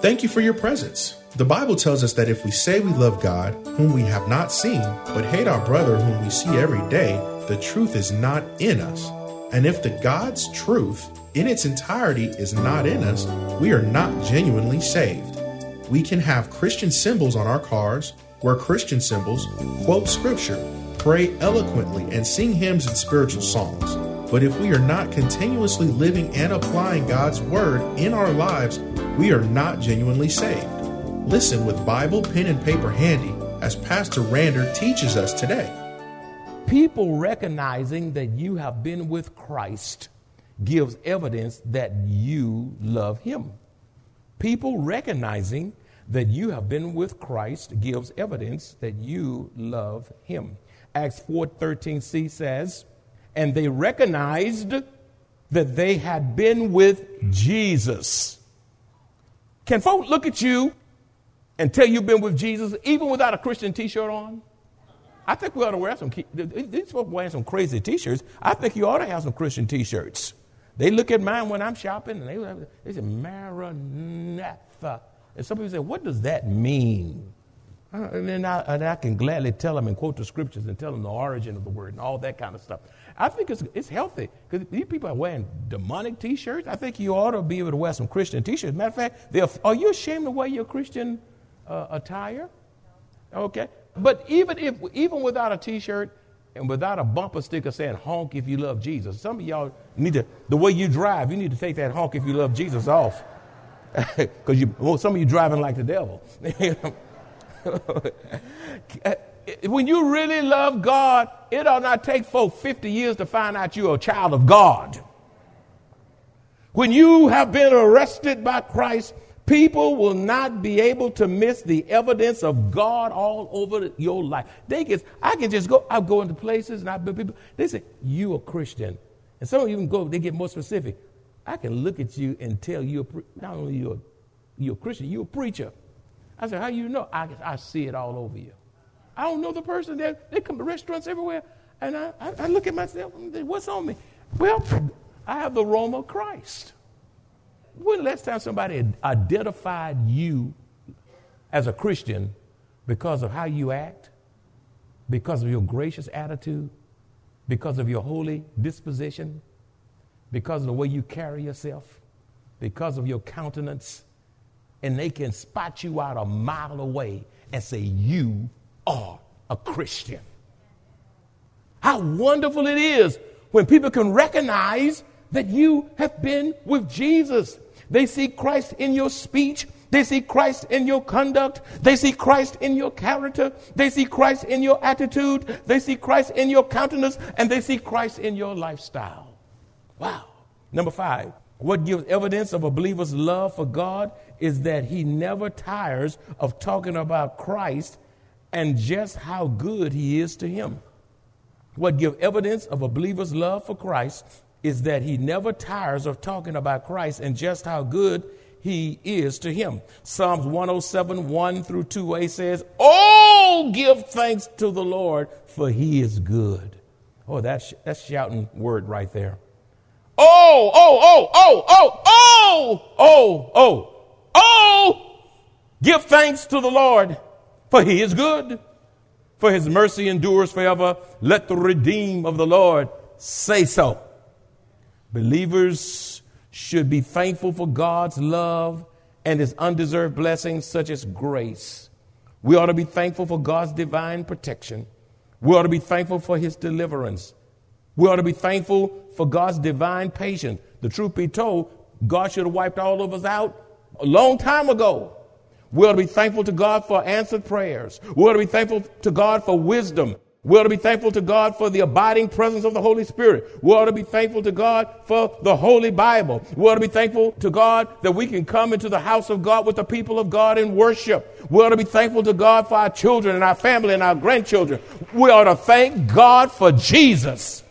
Thank you for your presence. The Bible tells us that if we say we love God, whom we have not seen, but hate our brother whom we see every day, the truth is not in us. And if the God's truth in its entirety is not in us, we are not genuinely saved. We can have Christian symbols on our cars, wear Christian symbols, quote scripture, pray eloquently, and sing hymns and spiritual songs. But if we are not continuously living and applying God's word in our lives, we are not genuinely saved. Listen with Bible, pen, and paper handy as Pastor Rander teaches us today. People recognizing that you have been with Christ gives evidence that you love Him. People recognizing that you have been with Christ gives evidence that you love Him. Acts 4:13c says, "And they recognized that they had been with Jesus." Can folks look at you and tell you've been with Jesus even without a Christian T-shirt on? I think we ought to wear some. These folks wearing some crazy T-shirts. I think you ought to have some Christian T-shirts. They look at mine when I'm shopping, and they they say Maranatha, and some people say, "What does that mean?" And then I, and I can gladly tell them and quote the scriptures and tell them the origin of the word and all that kind of stuff. I think it's, it's healthy because these people are wearing demonic T-shirts. I think you ought to be able to wear some Christian T-shirts. Matter of fact, are you ashamed to wear your Christian uh, attire? Okay, but even if even without a T-shirt and without a bumper sticker saying "honk if you love Jesus," some of y'all need to the way you drive. You need to take that "honk if you love Jesus" off because you well, some of you driving like the devil. when you really love God, it ought not take folk 50 years to find out you're a child of God. When you have been arrested by Christ, people will not be able to miss the evidence of God all over your life. They can, I can just go, I go into places and I people, they say, you a Christian. And some of you can go, they get more specific. I can look at you and tell you, not only you're, you're a Christian, you're a preacher. I said, how you know? I, I see it all over you. I don't know the person. They, they come to restaurants everywhere. And I, I, I look at myself what's on me? Well, I have the aroma of Christ. When last time somebody identified you as a Christian because of how you act, because of your gracious attitude, because of your holy disposition, because of the way you carry yourself, because of your countenance, and they can spot you out a mile away and say, You are a Christian. How wonderful it is when people can recognize that you have been with Jesus. They see Christ in your speech. They see Christ in your conduct. They see Christ in your character. They see Christ in your attitude. They see Christ in your countenance. And they see Christ in your lifestyle. Wow. Number five, what gives evidence of a believer's love for God is that he never tires of talking about Christ and just how good he is to him. What gives evidence of a believer's love for Christ is that he never tires of talking about Christ and just how good he is to him. Psalms 107, 1 through 2a says, Oh, give thanks to the Lord, for he is good. Oh, that's, that's shouting word right there. Oh, oh, oh, oh, oh, oh, oh, oh, oh, give thanks to the Lord, for he is good, for his mercy endures forever. Let the redeem of the Lord say so. Believers should be thankful for God's love and his undeserved blessings, such as grace. We ought to be thankful for God's divine protection. We ought to be thankful for his deliverance. We ought to be thankful for God's divine patience. The truth be told, God should have wiped all of us out a long time ago. We ought to be thankful to God for answered prayers. We ought to be thankful to God for wisdom. We ought to be thankful to God for the abiding presence of the Holy Spirit. We ought to be thankful to God for the Holy Bible. We ought to be thankful to God that we can come into the house of God with the people of God and worship. We ought to be thankful to God for our children and our family and our grandchildren. We ought to thank God for Jesus.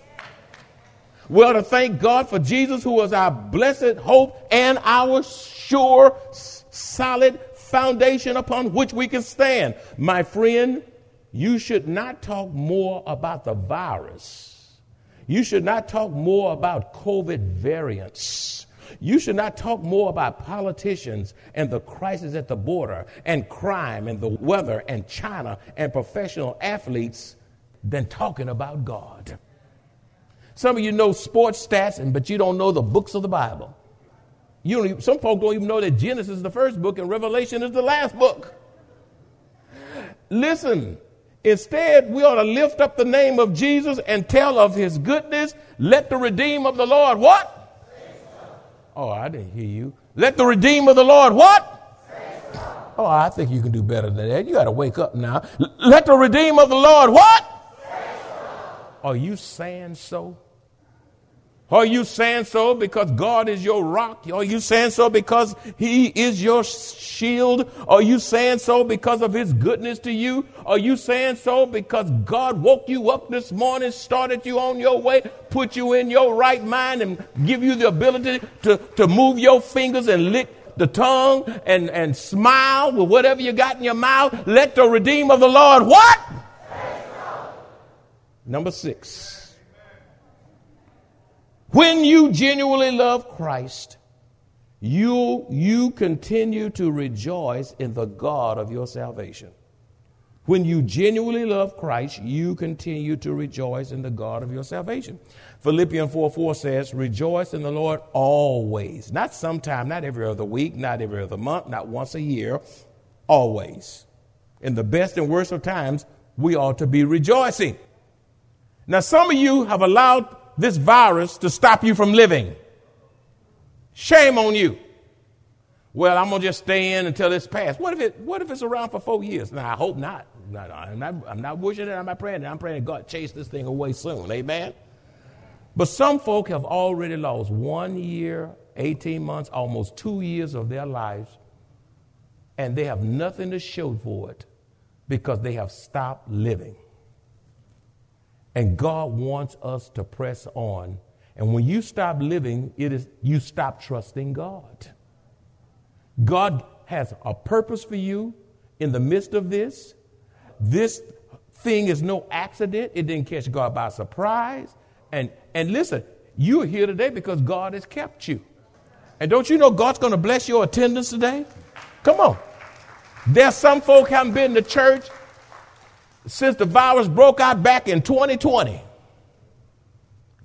We ought to thank God for Jesus, who is our blessed hope and our sure, solid foundation upon which we can stand. My friend, you should not talk more about the virus. You should not talk more about COVID variants. You should not talk more about politicians and the crisis at the border and crime and the weather and China and professional athletes than talking about God. Some of you know sports stats, and, but you don't know the books of the Bible. You don't some folks don't even know that Genesis is the first book and Revelation is the last book. Listen, instead, we ought to lift up the name of Jesus and tell of his goodness. Let the redeem of the Lord what? Oh, I didn't hear you. Let the redeem of the Lord what? Oh, I think you can do better than that. You got to wake up now. Let the redeem of the Lord what? Are you saying so? Are you saying so because God is your rock? Are you saying so because He is your shield? Are you saying so because of His goodness to you? Are you saying so because God woke you up this morning, started you on your way, put you in your right mind, and give you the ability to, to move your fingers and lick the tongue and, and smile with whatever you got in your mouth? Let the redeem of the Lord what? Number six. When you genuinely love Christ, you, you continue to rejoice in the God of your salvation. When you genuinely love Christ, you continue to rejoice in the God of your salvation. Philippians 4 4 says, Rejoice in the Lord always. Not sometime, not every other week, not every other month, not once a year, always. In the best and worst of times, we ought to be rejoicing. Now, some of you have allowed this virus to stop you from living. Shame on you. Well, I'm gonna just stay in until it's passed. What if it? What if it's around for four years? Now, I hope not. I'm not. I'm not wishing it. I'm not praying. it. I'm praying God chase this thing away soon. Amen. But some folk have already lost one year, 18 months, almost two years of their lives, and they have nothing to show for it because they have stopped living. And God wants us to press on. And when you stop living, it is you stop trusting God. God has a purpose for you in the midst of this. This thing is no accident. It didn't catch God by surprise. And and listen, you are here today because God has kept you. And don't you know God's going to bless your attendance today? Come on. There's some folk haven't been to church since the virus broke out back in 2020.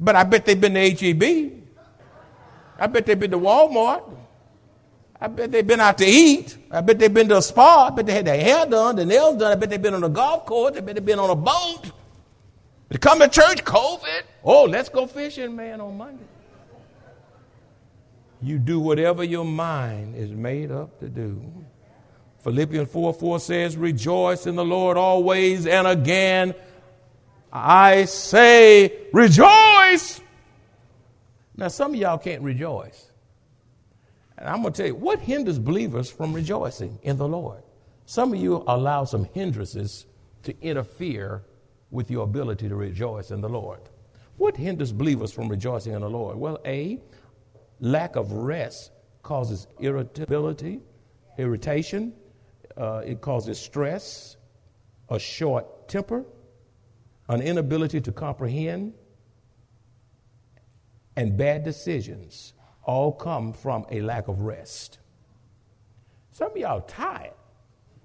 But I bet they've been to HEB. I bet they've been to Walmart. I bet they've been out to eat. I bet they've been to a spa. I bet they had their hair done, their nails done. I bet they've been on a golf course. I bet they've been on a boat. They come to church, COVID. Oh, let's go fishing, man, on Monday. You do whatever your mind is made up to do. Philippians 4 4 says, Rejoice in the Lord always, and again I say, Rejoice! Now, some of y'all can't rejoice. And I'm going to tell you, what hinders believers from rejoicing in the Lord? Some of you allow some hindrances to interfere with your ability to rejoice in the Lord. What hinders believers from rejoicing in the Lord? Well, A, lack of rest causes irritability, irritation, uh, it causes stress, a short temper, an inability to comprehend, and bad decisions all come from a lack of rest. Some of y'all tired.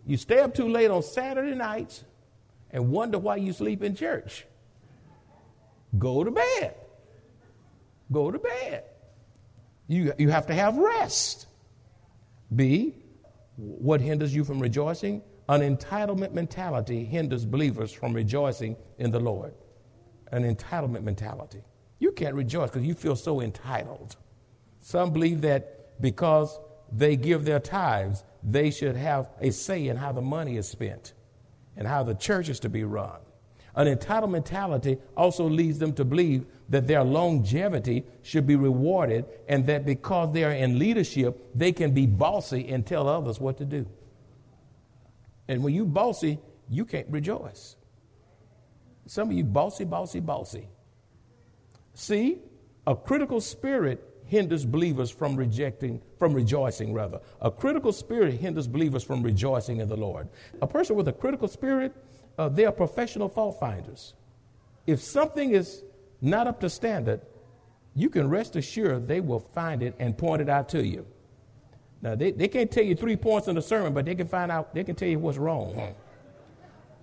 You stay up too late on Saturday nights and wonder why you sleep in church. Go to bed. Go to bed. You, you have to have rest. B, what hinders you from rejoicing? An entitlement mentality hinders believers from rejoicing in the Lord. An entitlement mentality. You can't rejoice because you feel so entitled. Some believe that because they give their tithes, they should have a say in how the money is spent and how the church is to be run. An entitled mentality also leads them to believe that their longevity should be rewarded and that because they are in leadership, they can be bossy and tell others what to do. And when you bossy, you can't rejoice. Some of you bossy, bossy, bossy. See, a critical spirit hinders believers from rejecting, from rejoicing, rather. A critical spirit hinders believers from rejoicing in the Lord. A person with a critical spirit, uh, they are professional fault finders. If something is not up to standard, you can rest assured they will find it and point it out to you. Now, they, they can't tell you three points in the sermon, but they can find out, they can tell you what's wrong.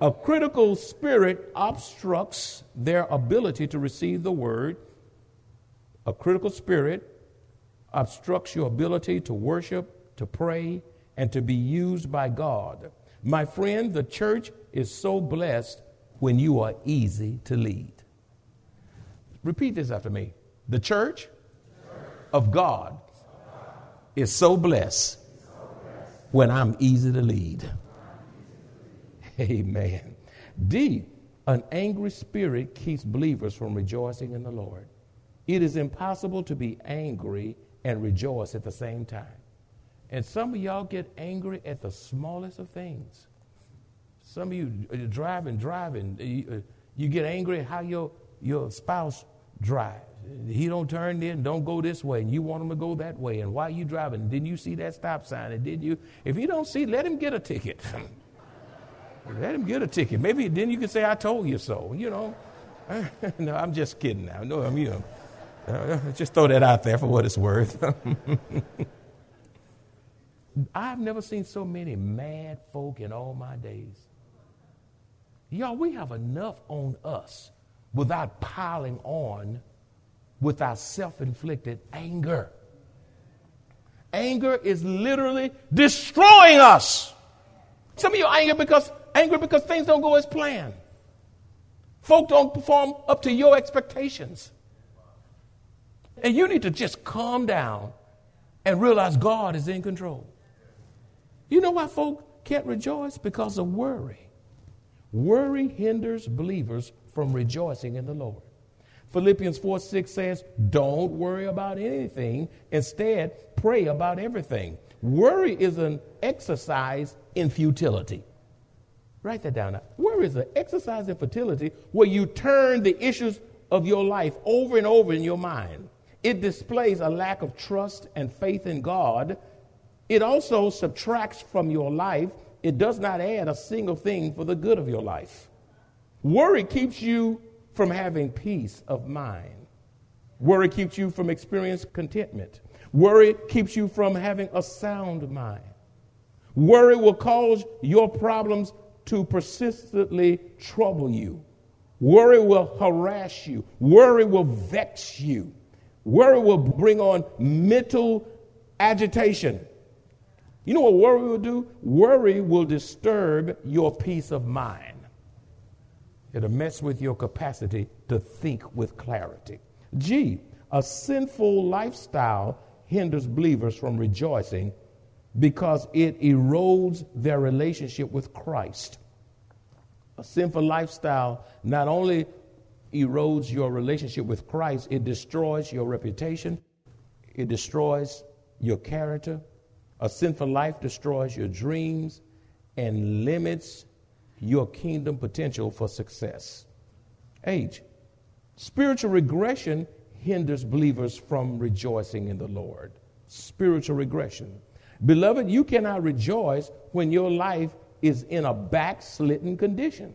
A critical spirit obstructs their ability to receive the word. A critical spirit obstructs your ability to worship, to pray, and to be used by God. My friend, the church is so blessed when you are easy to lead. Repeat this after me. The church of God is so blessed when I'm easy to lead. Amen. D, an angry spirit keeps believers from rejoicing in the Lord. It is impossible to be angry and rejoice at the same time. And some of y'all get angry at the smallest of things. Some of you uh, driving, driving, you, uh, you get angry at how your, your spouse drives. He don't turn in, don't go this way, and you want him to go that way. And why are you driving? Didn't you see that stop sign? And did you? If you don't see, let him get a ticket. let him get a ticket. Maybe then you can say, "I told you so." You know. no, I'm just kidding now. No, I'm you know. Uh, just throw that out there for what it's worth. I've never seen so many mad folk in all my days. Y'all, we have enough on us without piling on with our self inflicted anger. Anger is literally destroying us. Some of you are angry because, angry because things don't go as planned. Folk don't perform up to your expectations. And you need to just calm down and realize God is in control. You know why folk can't rejoice? Because of worry. Worry hinders believers from rejoicing in the Lord. Philippians 4 6 says, Don't worry about anything. Instead, pray about everything. Worry is an exercise in futility. Write that down. Now. Worry is an exercise in futility where you turn the issues of your life over and over in your mind. It displays a lack of trust and faith in God. It also subtracts from your life. It does not add a single thing for the good of your life. Worry keeps you from having peace of mind. Worry keeps you from experiencing contentment. Worry keeps you from having a sound mind. Worry will cause your problems to persistently trouble you. Worry will harass you. Worry will vex you. Worry will bring on mental agitation. You know what worry will do? Worry will disturb your peace of mind. It'll mess with your capacity to think with clarity. G, a sinful lifestyle hinders believers from rejoicing because it erodes their relationship with Christ. A sinful lifestyle not only erodes your relationship with Christ, it destroys your reputation, it destroys your character. A sinful life destroys your dreams and limits your kingdom potential for success. H. Spiritual regression hinders believers from rejoicing in the Lord. Spiritual regression. Beloved, you cannot rejoice when your life is in a backslidden condition.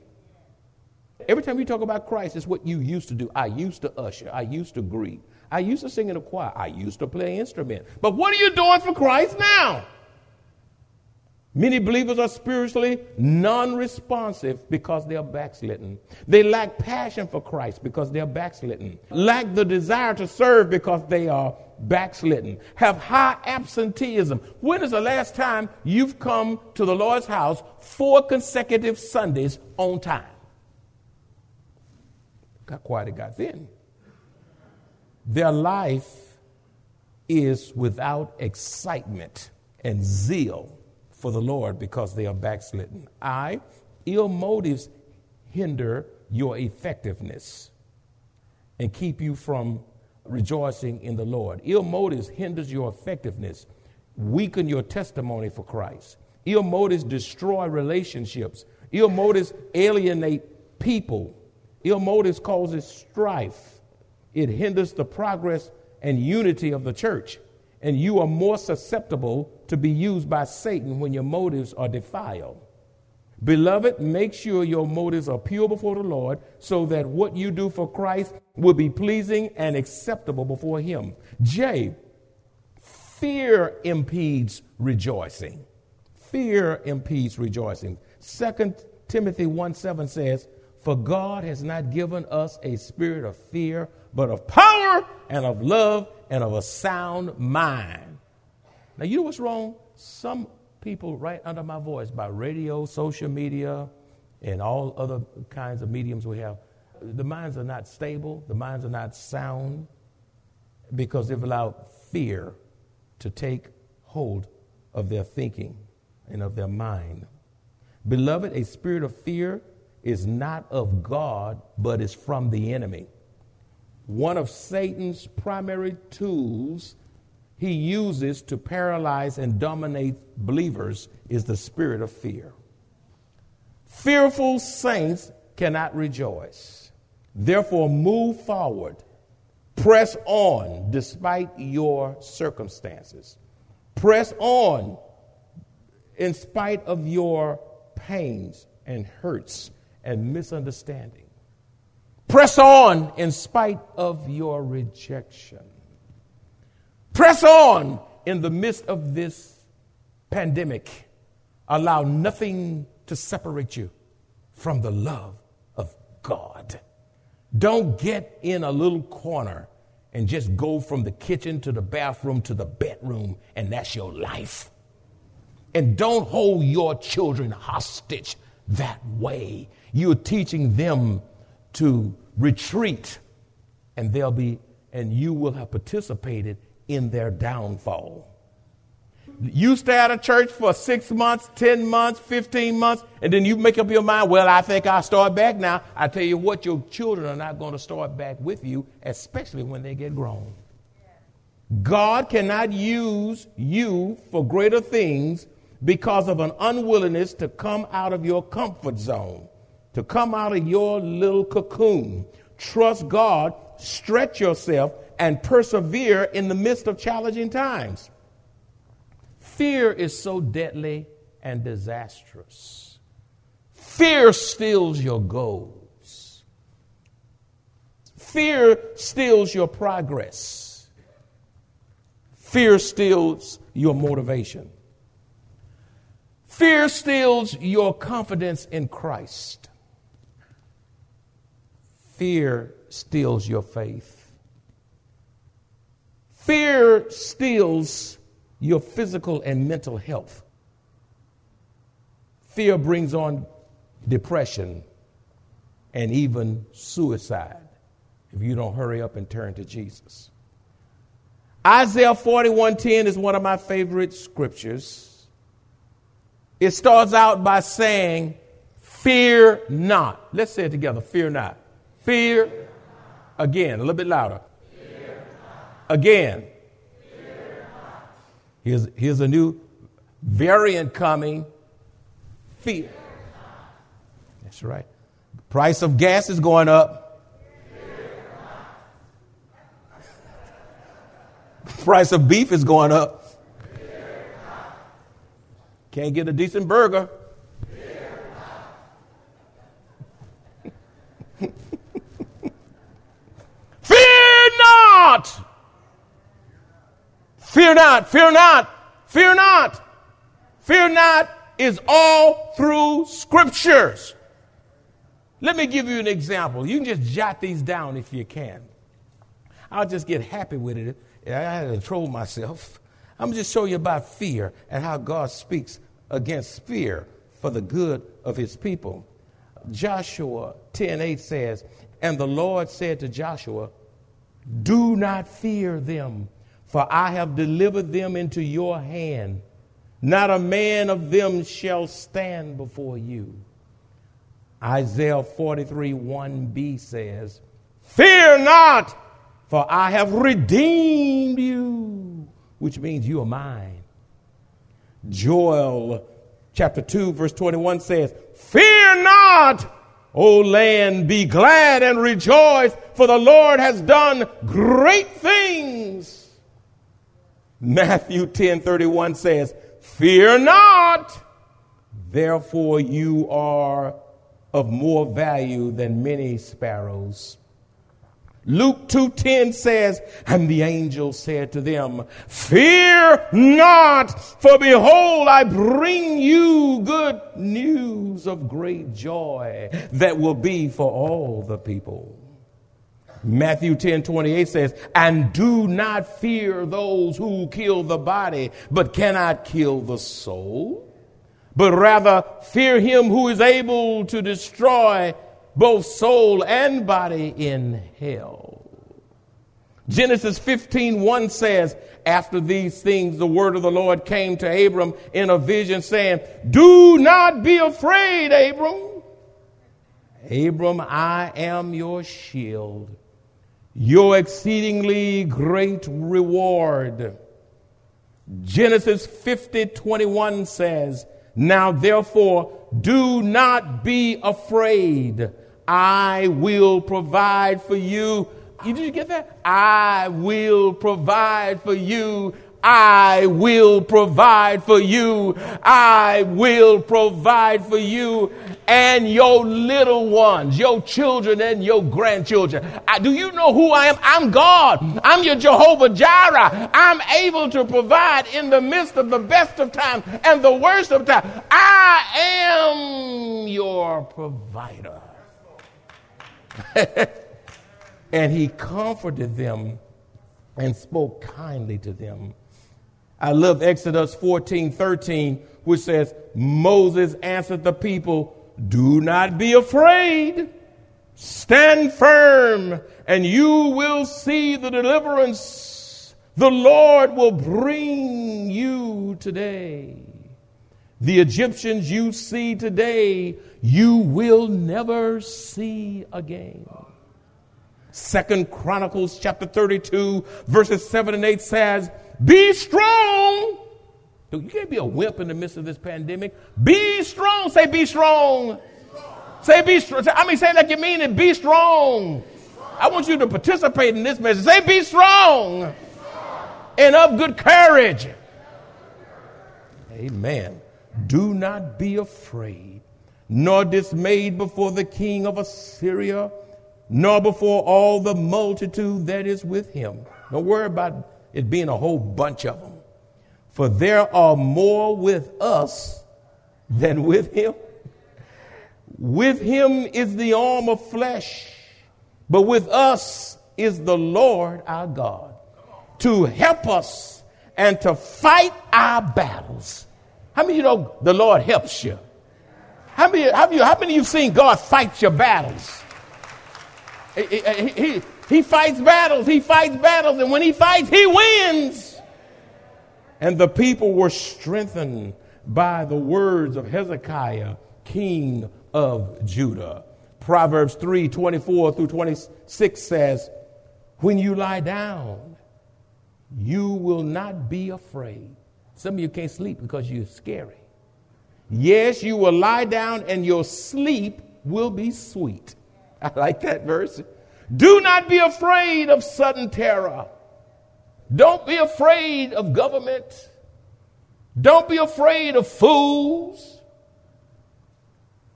Every time you talk about Christ, it's what you used to do. I used to usher. I used to greet. I used to sing in a choir. I used to play an instrument. But what are you doing for Christ now? Many believers are spiritually non responsive because they are backslidden. They lack passion for Christ because they are backslidden. Lack the desire to serve because they are backslidden. Have high absenteeism. When is the last time you've come to the Lord's house four consecutive Sundays on time? Got quiet, it got thin. Their life is without excitement and zeal for the Lord because they are backslidden. I, ill motives hinder your effectiveness and keep you from rejoicing in the Lord. Ill motives hinders your effectiveness, weaken your testimony for Christ. Ill motives destroy relationships. Ill motives alienate people. Ill motives causes strife. It hinders the progress and unity of the church. And you are more susceptible to be used by Satan when your motives are defiled. Beloved, make sure your motives are pure before the Lord so that what you do for Christ will be pleasing and acceptable before Him. J, fear impedes rejoicing. Fear impedes rejoicing. 2 Timothy 1 7 says, For God has not given us a spirit of fear, but of power and of love and of a sound mind. Now, you know what's wrong? Some people right under my voice by radio, social media, and all other kinds of mediums we have, the minds are not stable, the minds are not sound, because they've allowed fear to take hold of their thinking and of their mind. Beloved, a spirit of fear is not of God, but is from the enemy. One of Satan's primary tools he uses to paralyze and dominate believers is the spirit of fear. Fearful saints cannot rejoice. Therefore, move forward. Press on despite your circumstances. Press on in spite of your pains and hurts and misunderstanding. Press on in spite of your rejection. Press on in the midst of this pandemic. Allow nothing to separate you from the love of God. Don't get in a little corner and just go from the kitchen to the bathroom to the bedroom, and that's your life. And don't hold your children hostage that way. You're teaching them to retreat, and they'll be, and you will have participated in their downfall. You stay out of church for six months, 10 months, 15 months, and then you make up your mind, well, I think I'll start back now. I tell you what, your children are not going to start back with you, especially when they get grown. God cannot use you for greater things because of an unwillingness to come out of your comfort zone, to come out of your little cocoon. Trust God, stretch yourself, and persevere in the midst of challenging times. Fear is so deadly and disastrous. Fear steals your goals. Fear steals your progress. Fear steals your motivation. Fear steals your confidence in Christ. Fear steals your faith. Fear steals your physical and mental health. Fear brings on depression and even suicide if you don't hurry up and turn to Jesus. Isaiah 41:10 is one of my favorite scriptures. It starts out by saying, "Fear not." Let's say it together, "Fear not." Fear again, a little bit louder again. Here's, here's a new variant coming fear. That's right. Price of gas is going up. Price of beef is going up. Can't get a decent burger. Fear not! Fear not, fear not, fear not. Fear not is all through scriptures. Let me give you an example. You can just jot these down if you can. I'll just get happy with it. I had to control myself. I'm just show you about fear and how God speaks against fear for the good of his people. Joshua 10:8 says, "And the Lord said to Joshua, do not fear them, for I have delivered them into your hand. not a man of them shall stand before you. Isaiah 43 1b says, Fear not, for I have redeemed you, which means you are mine. Joel chapter 2, verse 21 says, Fear not, O land, be glad and rejoice, for the Lord has done great things. Matthew 10 31 says, Fear not, therefore you are of more value than many sparrows. Luke 2:10 says, and the angel said to them, Fear not, for behold, I bring you good news of great joy that will be for all the people. Matthew 10 28 says, And do not fear those who kill the body, but cannot kill the soul, but rather fear him who is able to destroy both soul and body in hell. Genesis 15 1 says, After these things, the word of the Lord came to Abram in a vision, saying, Do not be afraid, Abram. Abram, I am your shield your exceedingly great reward. Genesis 50 21 says, Now therefore, do not be afraid. I will provide for you. Did you get that? I will provide for you I will provide for you. I will provide for you and your little ones, your children and your grandchildren. I, do you know who I am? I'm God. I'm your Jehovah Jireh. I'm able to provide in the midst of the best of times and the worst of times. I am your provider. and he comforted them and spoke kindly to them. I love Exodus 14 13, which says, Moses answered the people, Do not be afraid. Stand firm, and you will see the deliverance the Lord will bring you today. The Egyptians you see today, you will never see again. Second Chronicles chapter 32, verses 7 and 8 says, be strong. You can't be a wimp in the midst of this pandemic. Be strong. Say, be strong. Say, be strong. I mean, say like you mean it. Be strong. I want you to participate in this message. Say, be strong and of good courage. Amen. Do not be afraid, nor dismayed before the king of Assyria, nor before all the multitude that is with him. Don't worry about it being a whole bunch of them. For there are more with us than with him. With him is the arm of flesh, but with us is the Lord our God to help us and to fight our battles. How many of you know the Lord helps you? How many, how many, how many of you seen God fight your battles? He, he, he fights battles. He fights battles. And when he fights, he wins. And the people were strengthened by the words of Hezekiah, king of Judah. Proverbs 3 24 through 26 says, When you lie down, you will not be afraid. Some of you can't sleep because you're scary. Yes, you will lie down and your sleep will be sweet. I like that verse. Do not be afraid of sudden terror. Don't be afraid of government. Don't be afraid of fools.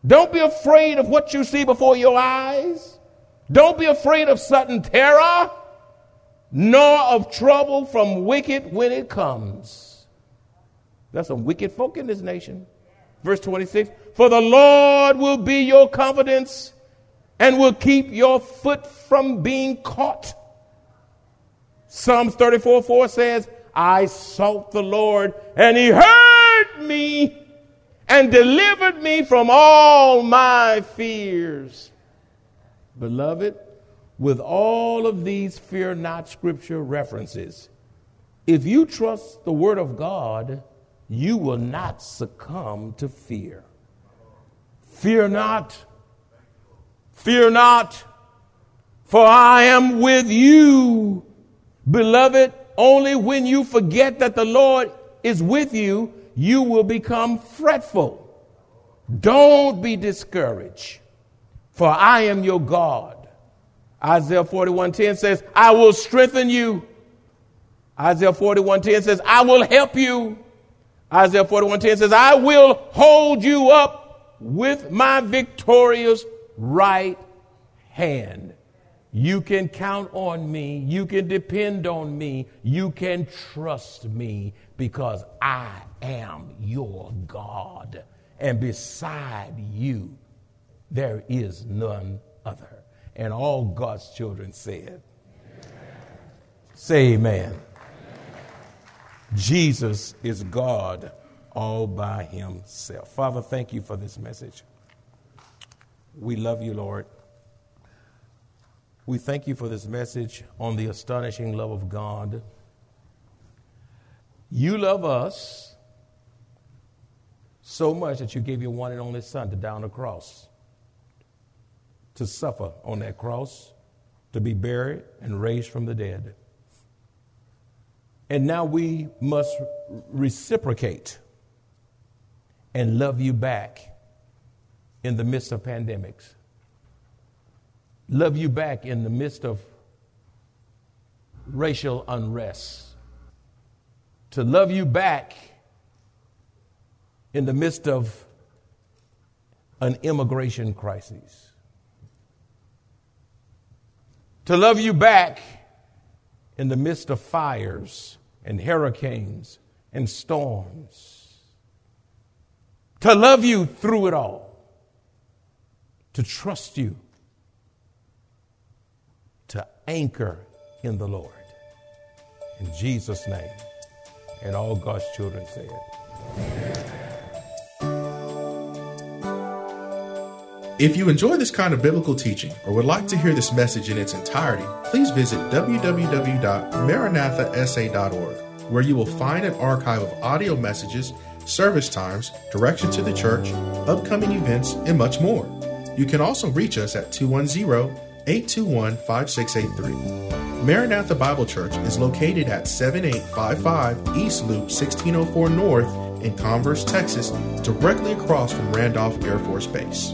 Don't be afraid of what you see before your eyes. Don't be afraid of sudden terror, nor of trouble from wicked when it comes. There's some wicked folk in this nation. Verse 26 For the Lord will be your confidence and will keep your foot from being caught. Psalms 34 4 says, I sought the Lord, and he heard me and delivered me from all my fears. Beloved, with all of these fear not scripture references, if you trust the word of God, you will not succumb to fear. Fear not. Fear not, for I am with you. Beloved, only when you forget that the Lord is with you, you will become fretful. Don't be discouraged, for I am your God. Isaiah 41:10 says, I will strengthen you. Isaiah 41:10 says, I will help you. Isaiah 41:10 says, I will hold you up with my victorious right hand. You can count on me. You can depend on me. You can trust me because I am your God. And beside you, there is none other. And all God's children said, Say amen. Jesus is God all by himself. Father, thank you for this message. We love you, Lord. We thank you for this message on the astonishing love of God. You love us so much that you gave your one and only Son to die on the cross, to suffer on that cross, to be buried and raised from the dead. And now we must reciprocate and love you back in the midst of pandemics. Love you back in the midst of racial unrest. To love you back in the midst of an immigration crisis. To love you back in the midst of fires and hurricanes and storms. To love you through it all. To trust you. To anchor in the Lord. In Jesus' name. And all God's children say it. If you enjoy this kind of biblical teaching or would like to hear this message in its entirety, please visit www.maranathasa.org, where you will find an archive of audio messages, service times, direction to the church, upcoming events, and much more. You can also reach us at 210 821 5683. Maranatha Bible Church is located at 7855 East Loop 1604 North in Converse, Texas, directly across from Randolph Air Force Base.